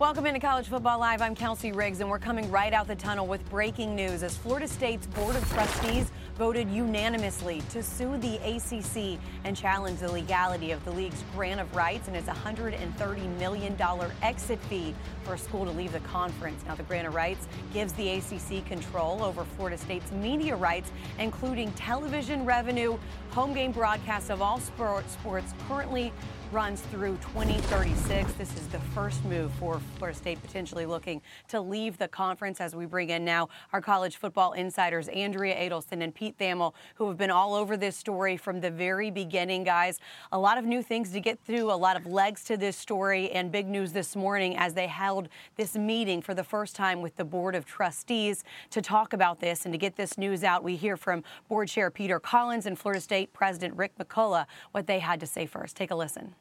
Welcome into College Football Live. I'm Kelsey Riggs, and we're coming right out the tunnel with breaking news as Florida State's Board of Trustees voted unanimously to sue the ACC and challenge the legality of the league's grant of rights and its $130 million exit fee for a school to leave the conference. Now, the grant of rights gives the ACC control over Florida State's media rights, including television revenue, home game broadcasts of all sports, sports currently runs through 2036. This is the first move for Florida State potentially looking to leave the conference as we bring in now our college football insiders, Andrea Adelson and Pete Thamel, who have been all over this story from the very beginning, guys. A lot of new things to get through, a lot of legs to this story, and big news this morning as they held this meeting for the first time with the Board of Trustees to talk about this and to get this news out. We hear from Board Chair Peter Collins and Florida State President Rick McCullough what they had to say first. Take a listen.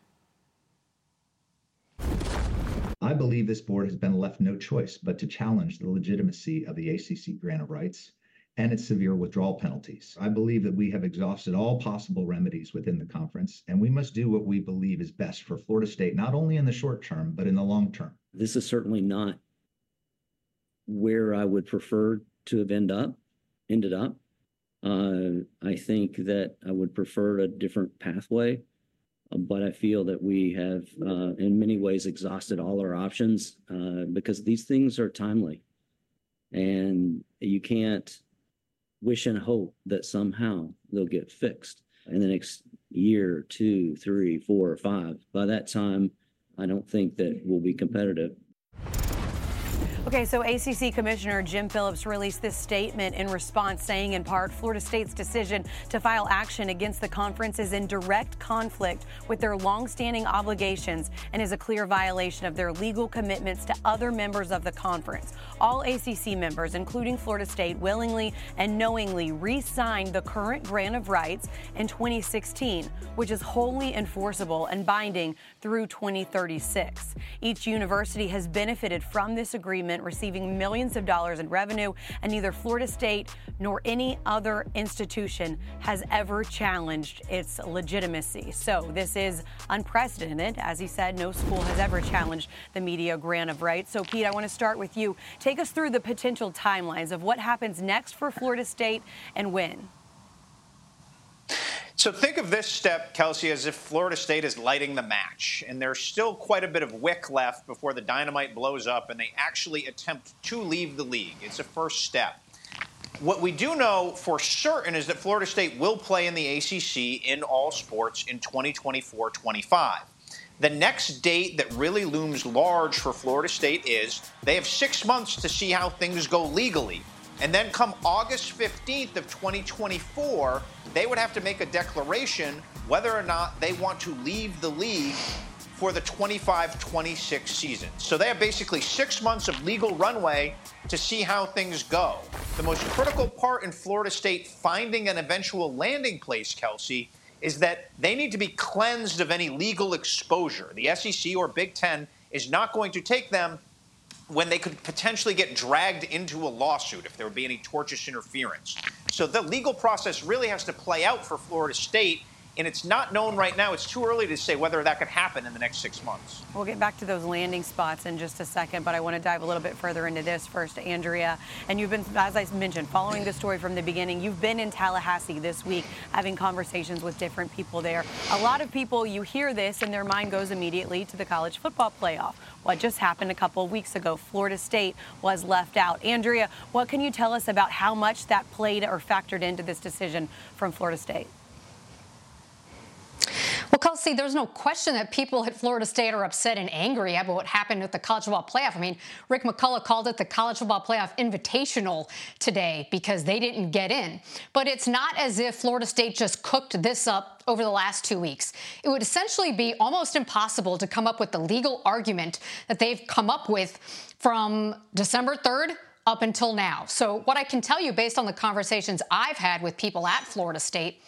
I believe this board has been left no choice but to challenge the legitimacy of the ACC grant of rights and its severe withdrawal penalties. I believe that we have exhausted all possible remedies within the conference, and we must do what we believe is best for Florida State, not only in the short term, but in the long term. This is certainly not where I would prefer to have end up, ended up. Uh, I think that I would prefer a different pathway. But I feel that we have, uh, in many ways, exhausted all our options uh, because these things are timely. And you can't wish and hope that somehow they'll get fixed in the next year, two, three, four, or five. By that time, I don't think that we'll be competitive. Okay, so ACC Commissioner Jim Phillips released this statement in response, saying in part, Florida State's decision to file action against the conference is in direct conflict with their longstanding obligations and is a clear violation of their legal commitments to other members of the conference. All ACC members, including Florida State, willingly and knowingly re signed the current grant of rights in 2016, which is wholly enforceable and binding through 2036. Each university has benefited from this agreement, receiving millions of dollars in revenue, and neither Florida State nor any other institution has ever challenged its legitimacy. So this is unprecedented. As he said, no school has ever challenged the media grant of rights. So, Pete, I want to start with you. Take us through the potential timelines of what happens next for Florida State and when. So think of this step, Kelsey, as if Florida State is lighting the match, and there's still quite a bit of wick left before the dynamite blows up and they actually attempt to leave the league. It's a first step. What we do know for certain is that Florida State will play in the ACC in all sports in 2024 25. The next date that really looms large for Florida State is they have six months to see how things go legally. And then come August 15th of 2024, they would have to make a declaration whether or not they want to leave the league for the 25 26 season. So they have basically six months of legal runway to see how things go. The most critical part in Florida State finding an eventual landing place, Kelsey, is that they need to be cleansed of any legal exposure. The SEC or Big Ten is not going to take them when they could potentially get dragged into a lawsuit if there would be any tortious interference. So the legal process really has to play out for Florida State and it's not known right now. It's too early to say whether that could happen in the next six months. We'll get back to those landing spots in just a second, but I want to dive a little bit further into this first, Andrea. And you've been, as I mentioned, following the story from the beginning. You've been in Tallahassee this week having conversations with different people there. A lot of people, you hear this and their mind goes immediately to the college football playoff. What just happened a couple of weeks ago, Florida State was left out. Andrea, what can you tell us about how much that played or factored into this decision from Florida State? Well, Kelsey, there's no question that people at Florida State are upset and angry about what happened at the college football playoff. I mean, Rick McCullough called it the college football playoff invitational today because they didn't get in. But it's not as if Florida State just cooked this up over the last two weeks. It would essentially be almost impossible to come up with the legal argument that they've come up with from December 3rd up until now. So, what I can tell you based on the conversations I've had with people at Florida State,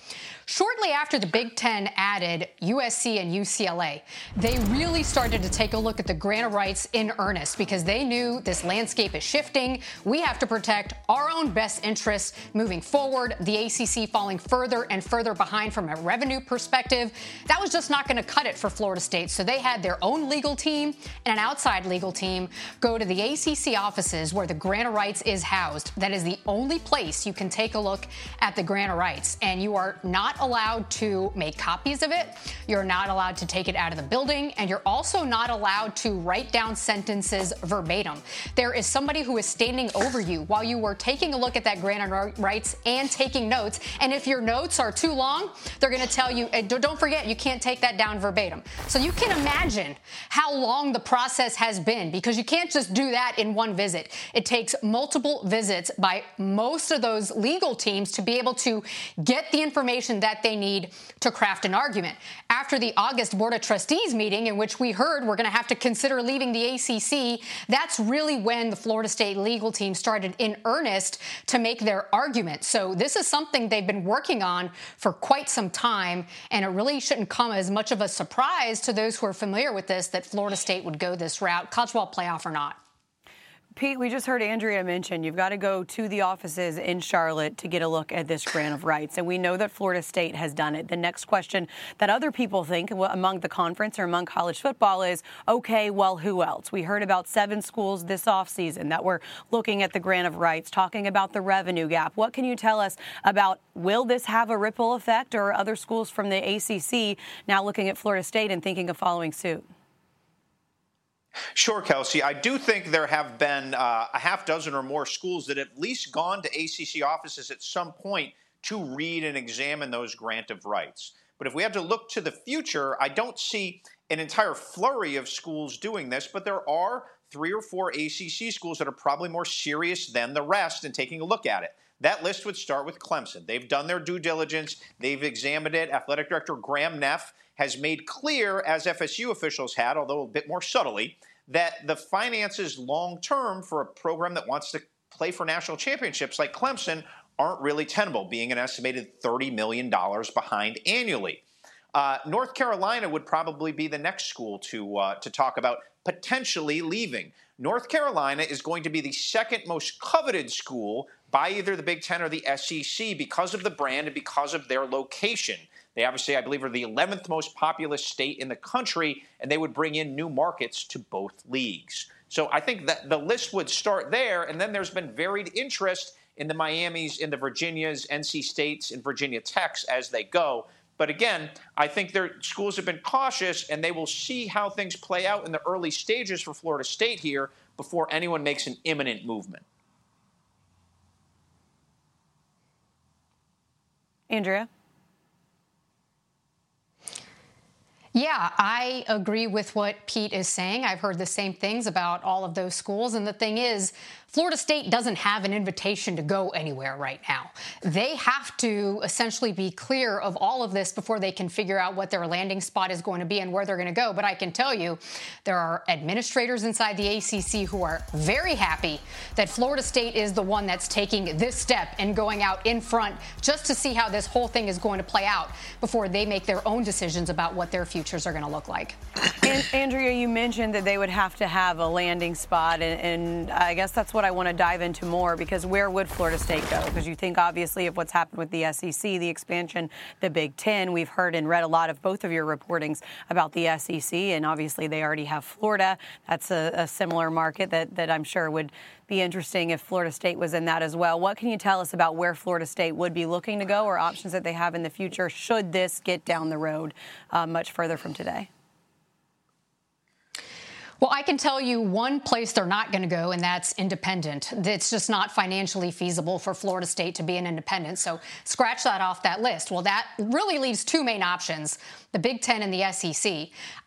shortly after the Big Ten added USC and UCLA, they really started to take a look at the grant of rights in earnest because they knew this landscape is shifting. We have to protect our own best interests moving forward. The ACC falling further and further behind from a revenue perspective. That was just not going to cut it for Florida State. So they had their own legal team and an outside legal team go to the ACC offices where the grant of rights is housed. That is the only place you can take a look at the grant of rights. And you are not allowed to make copies of it. You're not allowed to take it out of the building. And you're also not allowed to write down sentences verbatim. There is somebody who is standing over you while you were taking a look at that grant of rights and taking notes. And if your notes are too long, they're going to tell you, don't forget, you can't take that down verbatim. So you can imagine how long the process has been because you can't just do that in one visit. It takes multiple visits by most of those legal teams to be able to get the information that they need to craft an argument. After the August Board of Trustees meeting, in which we heard we're going to have to consider leaving the ACC, that's really when the Florida State legal team started in earnest to make their argument. So this is something they've been working on for quite some time, and it really shouldn't come as much of a surprise to those who are familiar with this that Florida State would go this route, college ball playoff or not. Pete, we just heard Andrea mention you've got to go to the offices in Charlotte to get a look at this grant of rights. And we know that Florida State has done it. The next question that other people think among the conference or among college football is okay, well, who else? We heard about seven schools this offseason that were looking at the grant of rights, talking about the revenue gap. What can you tell us about will this have a ripple effect or other schools from the ACC now looking at Florida State and thinking of following suit? Sure, Kelsey. I do think there have been uh, a half dozen or more schools that have at least gone to ACC offices at some point to read and examine those grant of rights. But if we have to look to the future, I don't see an entire flurry of schools doing this, but there are three or four ACC schools that are probably more serious than the rest in taking a look at it. That list would start with Clemson. They've done their due diligence, they've examined it. Athletic Director Graham Neff has made clear, as FSU officials had, although a bit more subtly, that the finances long term for a program that wants to play for national championships like Clemson aren't really tenable, being an estimated $30 million behind annually. Uh, North Carolina would probably be the next school to uh, to talk about potentially leaving. North Carolina is going to be the second most coveted school by either the Big Ten or the SEC because of the brand and because of their location. They obviously, I believe, are the 11th most populous state in the country, and they would bring in new markets to both leagues. So I think that the list would start there, and then there's been varied interest in the Miamis, in the Virginias, NC States, and Virginia Techs as they go. But again, I think their schools have been cautious, and they will see how things play out in the early stages for Florida State here before anyone makes an imminent movement. Andrea? Yeah, I agree with what Pete is saying. I've heard the same things about all of those schools. And the thing is, Florida State doesn't have an invitation to go anywhere right now. They have to essentially be clear of all of this before they can figure out what their landing spot is going to be and where they're going to go. But I can tell you, there are administrators inside the ACC who are very happy that Florida State is the one that's taking this step and going out in front just to see how this whole thing is going to play out before they make their own decisions about what their futures are going to look like. And, Andrea, you mentioned that they would have to have a landing spot, and, and I guess that's what what I want to dive into more because where would Florida State go? Because you think obviously of what's happened with the SEC, the expansion, the Big Ten. We've heard and read a lot of both of your reportings about the SEC, and obviously they already have Florida. That's a, a similar market that, that I'm sure would be interesting if Florida State was in that as well. What can you tell us about where Florida State would be looking to go or options that they have in the future should this get down the road uh, much further from today? Well, I can tell you one place they're not going to go, and that's independent. It's just not financially feasible for Florida State to be an independent. So scratch that off that list. Well, that really leaves two main options the Big Ten and the SEC.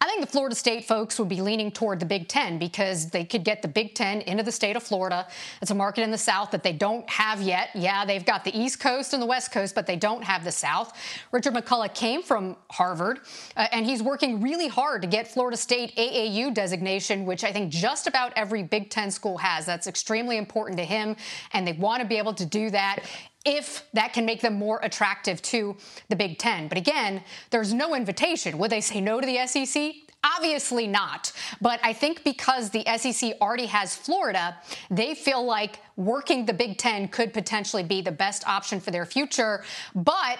I think the Florida State folks would be leaning toward the Big Ten because they could get the Big Ten into the state of Florida. It's a market in the South that they don't have yet. Yeah, they've got the East Coast and the West Coast, but they don't have the South. Richard McCullough came from Harvard, uh, and he's working really hard to get Florida State AAU designation which I think just about every Big Ten school has. That's extremely important to him, and they want to be able to do that if that can make them more attractive to the Big Ten. But again, there's no invitation. Would they say no to the SEC? Obviously not. But I think because the SEC already has Florida, they feel like working the Big Ten could potentially be the best option for their future. But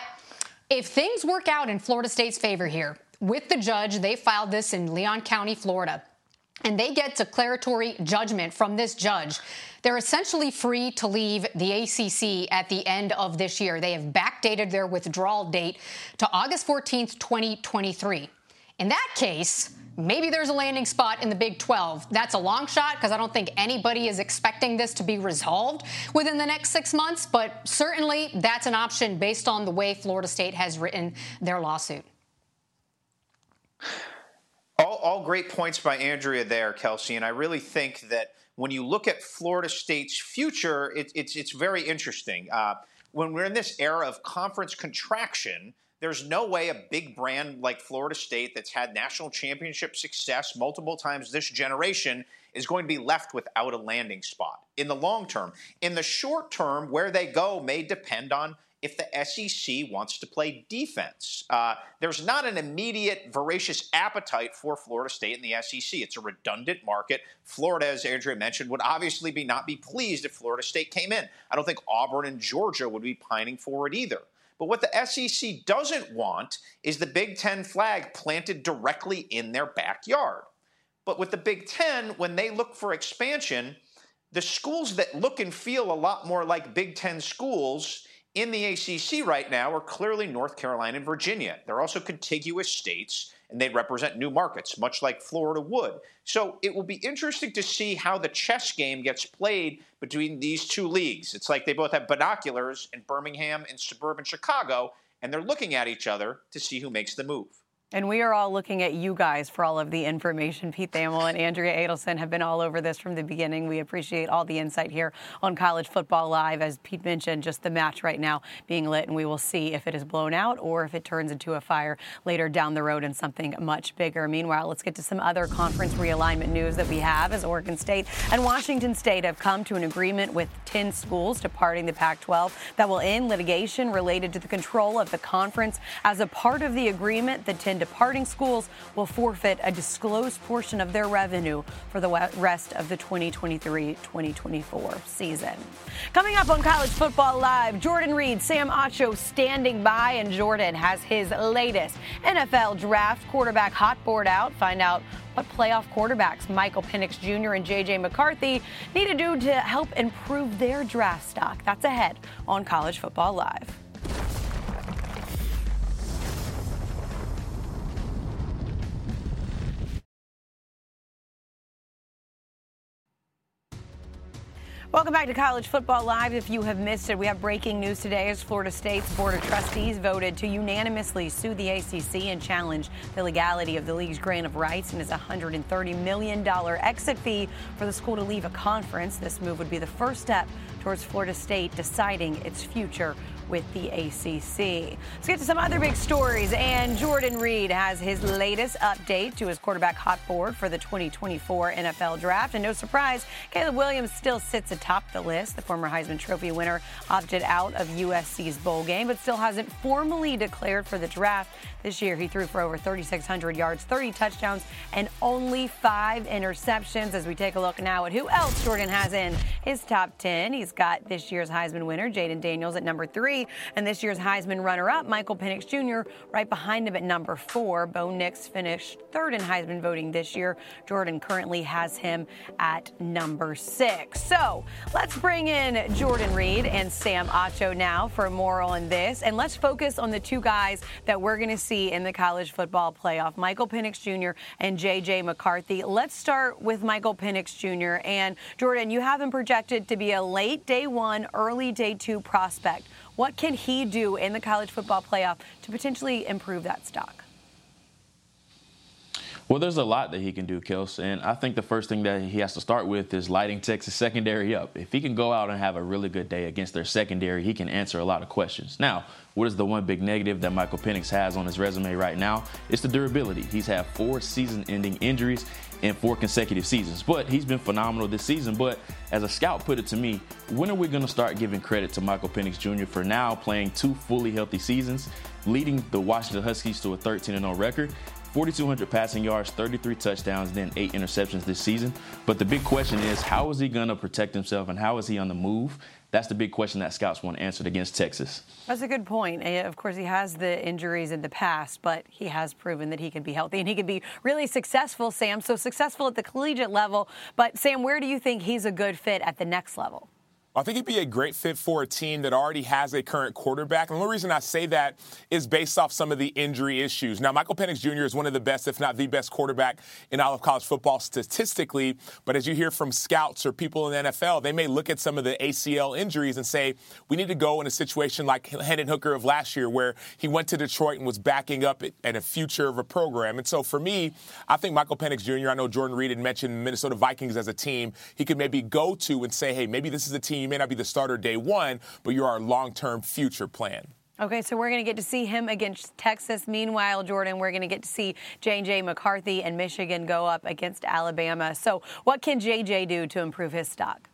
if things work out in Florida State's favor here, with the judge, they filed this in Leon County, Florida, and they get declaratory judgment from this judge. They're essentially free to leave the ACC at the end of this year. They have backdated their withdrawal date to August 14th, 2023. In that case, maybe there's a landing spot in the Big 12. That's a long shot because I don't think anybody is expecting this to be resolved within the next six months, but certainly that's an option based on the way Florida State has written their lawsuit. All, all great points by Andrea there, Kelsey, and I really think that when you look at Florida State's future, it, it's it's very interesting. Uh, when we're in this era of conference contraction, there's no way a big brand like Florida State that's had national championship success multiple times this generation is going to be left without a landing spot in the long term. In the short term, where they go may depend on if the SEC wants to play defense. Uh, there's not an immediate voracious appetite for Florida State in the SEC. It's a redundant market. Florida, as Andrea mentioned, would obviously be not be pleased if Florida State came in. I don't think Auburn and Georgia would be pining for it either. But what the SEC doesn't want is the Big Ten flag planted directly in their backyard. But with the Big Ten, when they look for expansion, the schools that look and feel a lot more like Big Ten schools in the ACC right now are clearly North Carolina and Virginia. They're also contiguous states and they represent new markets, much like Florida would. So it will be interesting to see how the chess game gets played between these two leagues. It's like they both have binoculars in Birmingham and suburban Chicago, and they're looking at each other to see who makes the move. And we are all looking at you guys for all of the information. Pete Thamel and Andrea Adelson have been all over this from the beginning. We appreciate all the insight here on College Football Live. As Pete mentioned, just the match right now being lit, and we will see if it is blown out or if it turns into a fire later down the road and something much bigger. Meanwhile, let's get to some other conference realignment news that we have as Oregon State and Washington State have come to an agreement with 10 schools departing the Pac 12 that will end litigation related to the control of the conference. As a part of the agreement, the 10 departing schools will forfeit a disclosed portion of their revenue for the rest of the 2023 2024 season. Coming up on College Football Live, Jordan Reid, Sam Acho standing by, and Jordan has his latest NFL draft quarterback hot board out. Find out what playoff quarterbacks Michael Penix Jr. and J.J. McCarthy need to do to help improve their draft stock. That's ahead on College Football Live. Welcome back to College Football Live. If you have missed it, we have breaking news today as Florida State's Board of Trustees voted to unanimously sue the ACC and challenge the legality of the league's grant of rights and its $130 million exit fee for the school to leave a conference. This move would be the first step towards Florida State deciding its future with the ACC. Let's get to some other big stories. And Jordan Reid has his latest update to his quarterback hot board for the 2024 NFL Draft. And no surprise, Caleb Williams still sits atop the list. The former Heisman Trophy winner opted out of USC's bowl game, but still hasn't formally declared for the draft. This year, he threw for over 3,600 yards, 30 touchdowns, and only five interceptions. As we take a look now at who else Jordan has in his top 10, he's got this year's Heisman winner, Jayden Daniels, at number three, and this year's Heisman runner up, Michael Penix Jr., right behind him at number four. Bo Nix finished third in Heisman voting this year. Jordan currently has him at number six. So let's bring in Jordan Reid and Sam Acho now for more on this. And let's focus on the two guys that we're going to see see in the college football playoff Michael Penix Jr. and J.J. McCarthy. Let's start with Michael Penix Jr. And Jordan, you have him projected to be a late day one, early day two prospect. What can he do in the college football playoff to potentially improve that stock? Well, there's a lot that he can do, Kels, and I think the first thing that he has to start with is lighting Texas secondary up. If he can go out and have a really good day against their secondary, he can answer a lot of questions. Now, what is the one big negative that Michael Penix has on his resume right now? It's the durability. He's had four season ending injuries, in four consecutive seasons. But he's been phenomenal this season. But as a scout put it to me, when are we going to start giving credit to Michael Penix Jr. for now playing two fully healthy seasons, leading the Washington Huskies to a 13 0 record? 4,200 passing yards, 33 touchdowns, then eight interceptions this season. But the big question is, how is he going to protect himself and how is he on the move? That's the big question that scouts want answered against Texas. That's a good point. Of course, he has the injuries in the past, but he has proven that he can be healthy and he can be really successful, Sam. So successful at the collegiate level. But, Sam, where do you think he's a good fit at the next level? I think he'd be a great fit for a team that already has a current quarterback. And the only reason I say that is based off some of the injury issues. Now, Michael Penix Jr. is one of the best, if not the best quarterback in all of college football statistically. But as you hear from scouts or people in the NFL, they may look at some of the ACL injuries and say, we need to go in a situation like Hendon Hooker of last year, where he went to Detroit and was backing up at a future of a program. And so for me, I think Michael Penix Jr., I know Jordan Reid had mentioned Minnesota Vikings as a team he could maybe go to and say, hey, maybe this is a team you may not be the starter day one, but you're our long term future plan. Okay, so we're going to get to see him against Texas. Meanwhile, Jordan, we're going to get to see J.J. McCarthy and Michigan go up against Alabama. So, what can J.J. do to improve his stock?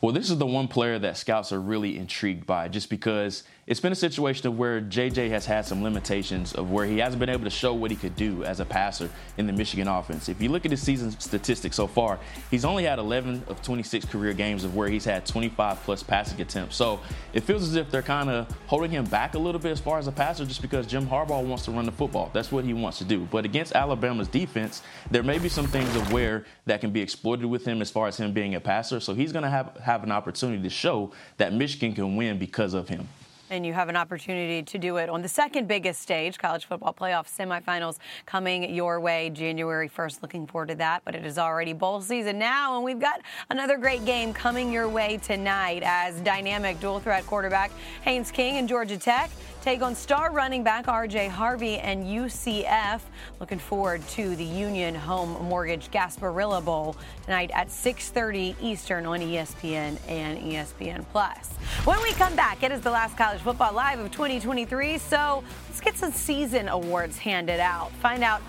Well, this is the one player that scouts are really intrigued by just because it's been a situation of where JJ has had some limitations of where he hasn't been able to show what he could do as a passer in the Michigan offense. If you look at his season statistics so far, he's only had 11 of 26 career games of where he's had 25 plus passing attempts. So it feels as if they're kind of holding him back a little bit as far as a passer just because Jim Harbaugh wants to run the football. That's what he wants to do. But against Alabama's defense, there may be some things of where that can be exploited with him as far as him being a passer. So he's going to have, have an opportunity to show that Michigan can win because of him and you have an opportunity to do it on the second biggest stage, college football playoff semifinals coming your way January 1st. Looking forward to that, but it is already bowl season now, and we've got another great game coming your way tonight as dynamic dual threat quarterback Haynes King and Georgia Tech take on star running back RJ Harvey and UCF. Looking forward to the Union Home Mortgage Gasparilla Bowl tonight at 6:30 Eastern on ESPN and ESPN Plus. When we come back, it is the last college football live of 2023, so let's get some season awards handed out. Find out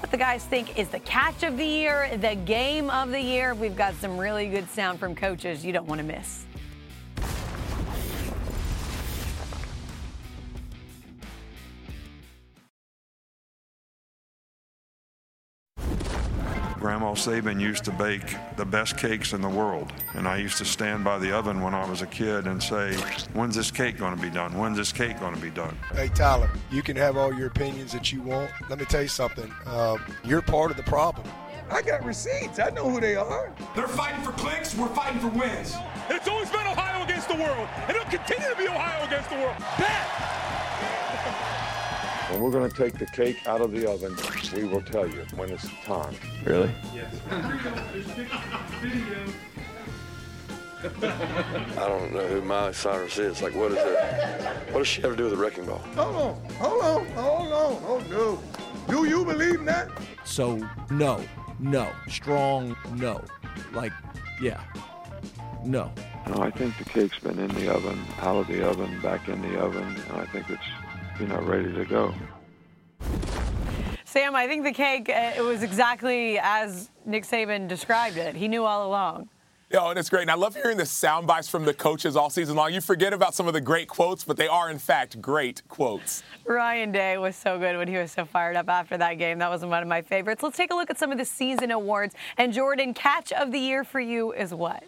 what the guys think is the catch of the year, the game of the year. We've got some really good sound from coaches you don't want to miss. Saban used to bake the best cakes in the world. And I used to stand by the oven when I was a kid and say, When's this cake going to be done? When's this cake going to be done? Hey, Tyler, you can have all your opinions that you want. Let me tell you something. Uh, you're part of the problem. I got receipts. I know who they are. They're fighting for clicks. We're fighting for wins. It's always been Ohio against the world, and it'll continue to be Ohio against the world. Bet! When we're going to take the cake out of the oven, we will tell you when it's time. Really? Yes. I don't know who Miley Cyrus is. Like, what is it? What does she have to do with the wrecking ball? Hold on, hold on, hold on. Oh, no. Do you believe that? So, no, no. Strong no. Like, yeah. No. No, I think the cake's been in the oven, out of the oven, back in the oven, and I think it's you know, ready to go. Sam, I think the cake uh, it was exactly as Nick Saban described it. He knew all along. Yeah, and it's great. And I love hearing the sound bites from the coaches all season long. You forget about some of the great quotes, but they are, in fact, great quotes. Ryan Day was so good when he was so fired up after that game. That was one of my favorites. Let's take a look at some of the season awards. And Jordan, catch of the year for you is what?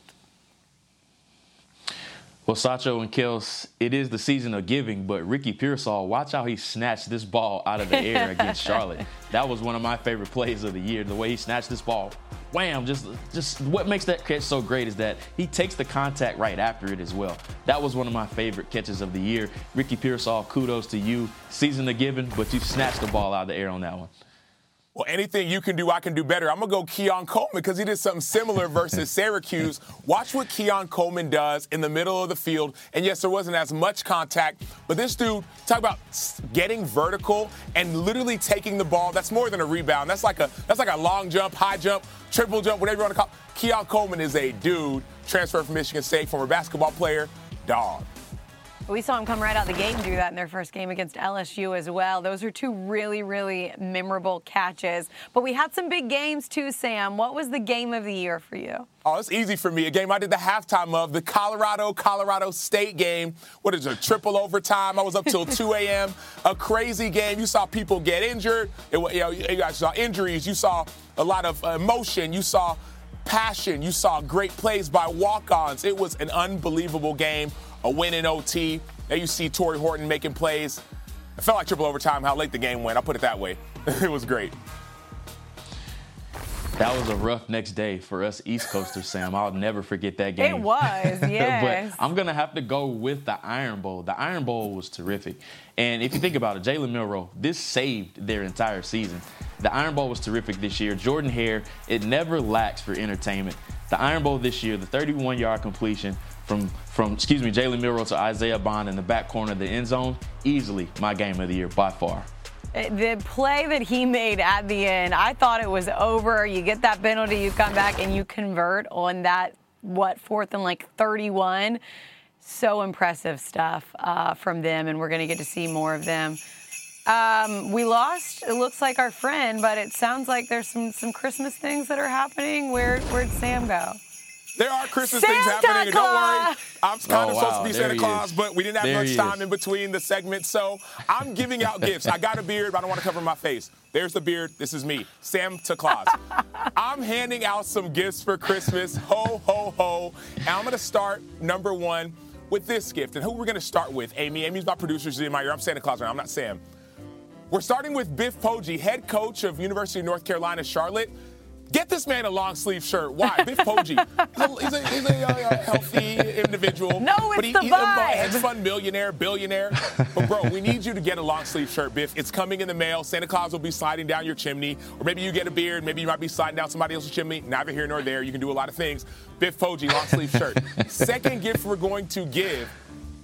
Well, Sacho and Kels, it is the season of giving, but Ricky Pearsall, watch how he snatched this ball out of the air against Charlotte. That was one of my favorite plays of the year. The way he snatched this ball, wham! Just, just what makes that catch so great is that he takes the contact right after it as well. That was one of my favorite catches of the year. Ricky Pearsall, kudos to you. Season of giving, but you snatched the ball out of the air on that one. Well, anything you can do, I can do better. I'm going to go Keon Coleman because he did something similar versus Syracuse. Watch what Keon Coleman does in the middle of the field. And yes, there wasn't as much contact, but this dude, talk about getting vertical and literally taking the ball. That's more than a rebound. That's like a that's like a long jump, high jump, triple jump, whatever you want to call it. Keon Coleman is a dude, transferred from Michigan State, former basketball player, dog. We saw him come right out the gate and do that in their first game against LSU as well. Those are two really, really memorable catches. But we had some big games too, Sam. What was the game of the year for you? Oh, it's easy for me. A game I did the halftime of, the Colorado Colorado State game. What is it, triple overtime? I was up till 2 a.m. A crazy game. You saw people get injured. It, you, know, you guys saw injuries. You saw a lot of emotion. You saw passion. You saw great plays by walk ons. It was an unbelievable game a win in OT. Now you see Tory Horton making plays. It felt like triple overtime how late the game went. I'll put it that way. it was great. That was a rough next day for us East Coasters, Sam. I'll never forget that game. It was, yes. but I'm going to have to go with the Iron Bowl. The Iron Bowl was terrific. And if you think about it, Jalen Milroe, this saved their entire season. The Iron Bowl was terrific this year. Jordan Hare, it never lacks for entertainment. The Iron Bowl this year, the 31 yard completion, from from excuse me Jalen Milroe to Isaiah Bond in the back corner of the end zone, easily my game of the year by far. Uh, the play that he made at the end, I thought it was over. You get that penalty, you come back and you convert on that what fourth and like 31. So impressive stuff uh, from them, and we're going to get to see more of them. Um, we lost. It looks like our friend, but it sounds like there's some some Christmas things that are happening. Where where'd Sam go? There are Christmas Santa things happening, and don't worry, I'm kind Oh, of wow. supposed to be There Santa Claus, is. but we didn't have There much time is. in between the segments, so I'm giving out gifts. I got a beard, but I don't want to cover my face. There's the beard. This is me, Santa Claus. I'm handing out some gifts for Christmas. Ho, ho, ho. And I'm going to start number one with this gift. And who we're going to start with? Amy. Amy's my producer. She's in my ear. I'm Santa Claus right now. I'm not Sam. We're starting with Biff Poggi, head coach of University of North Carolina, Charlotte. Get this man a long sleeve shirt. Why? Biff Poggi. He's a, he's a, uh, healthy individual. No, it's but he, the he's a vibe. hedge fund millionaire, billionaire. But bro, we need you to get a long sleeve shirt, Biff. It's coming in the mail. Santa Claus will be sliding down your chimney, or maybe you get a beard. Maybe you might be sliding down somebody else's chimney. Neither here nor there. You can do a lot of things. Biff Poggi, long sleeve shirt. Second gift we're going to give.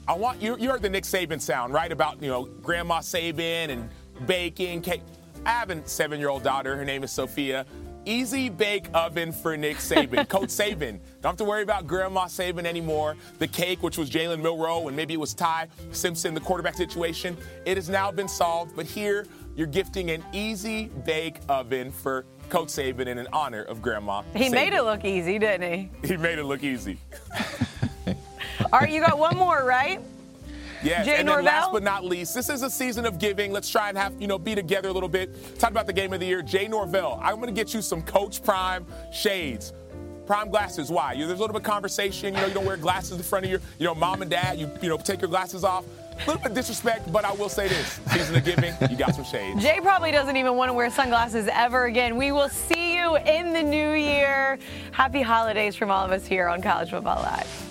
I want you. You heard the Nick Saban sound, right? About you know Grandma Saban and baking cake. I have a seven-year-old daughter. Her name is Sophia. Easy bake oven for Nick Saban, Coach Saban. Don't have to worry about Grandma Saban anymore. The cake, which was Jalen Milroe, and maybe it was Ty Simpson, the quarterback situation, it has now been solved. But here, you're gifting an easy bake oven for Coach Saban in honor of Grandma. He made it look easy, didn't he? He made it look easy. All right, you got one more, right? Yes, Jay and then last but not least, this is a season of giving. Let's try and have, you know, be together a little bit. Talk about the game of the year. Jay Norvell, I'm going to get you some Coach Prime shades. Prime glasses, why? You, there's a little bit of conversation. You know, you don't wear glasses in front of your, you know, mom and dad. You, you know, take your glasses off. A little bit of disrespect, but I will say this: season of giving, you got some shades. Jay probably doesn't even want to wear sunglasses ever again. We will see you in the new year. Happy holidays from all of us here on College Football Live.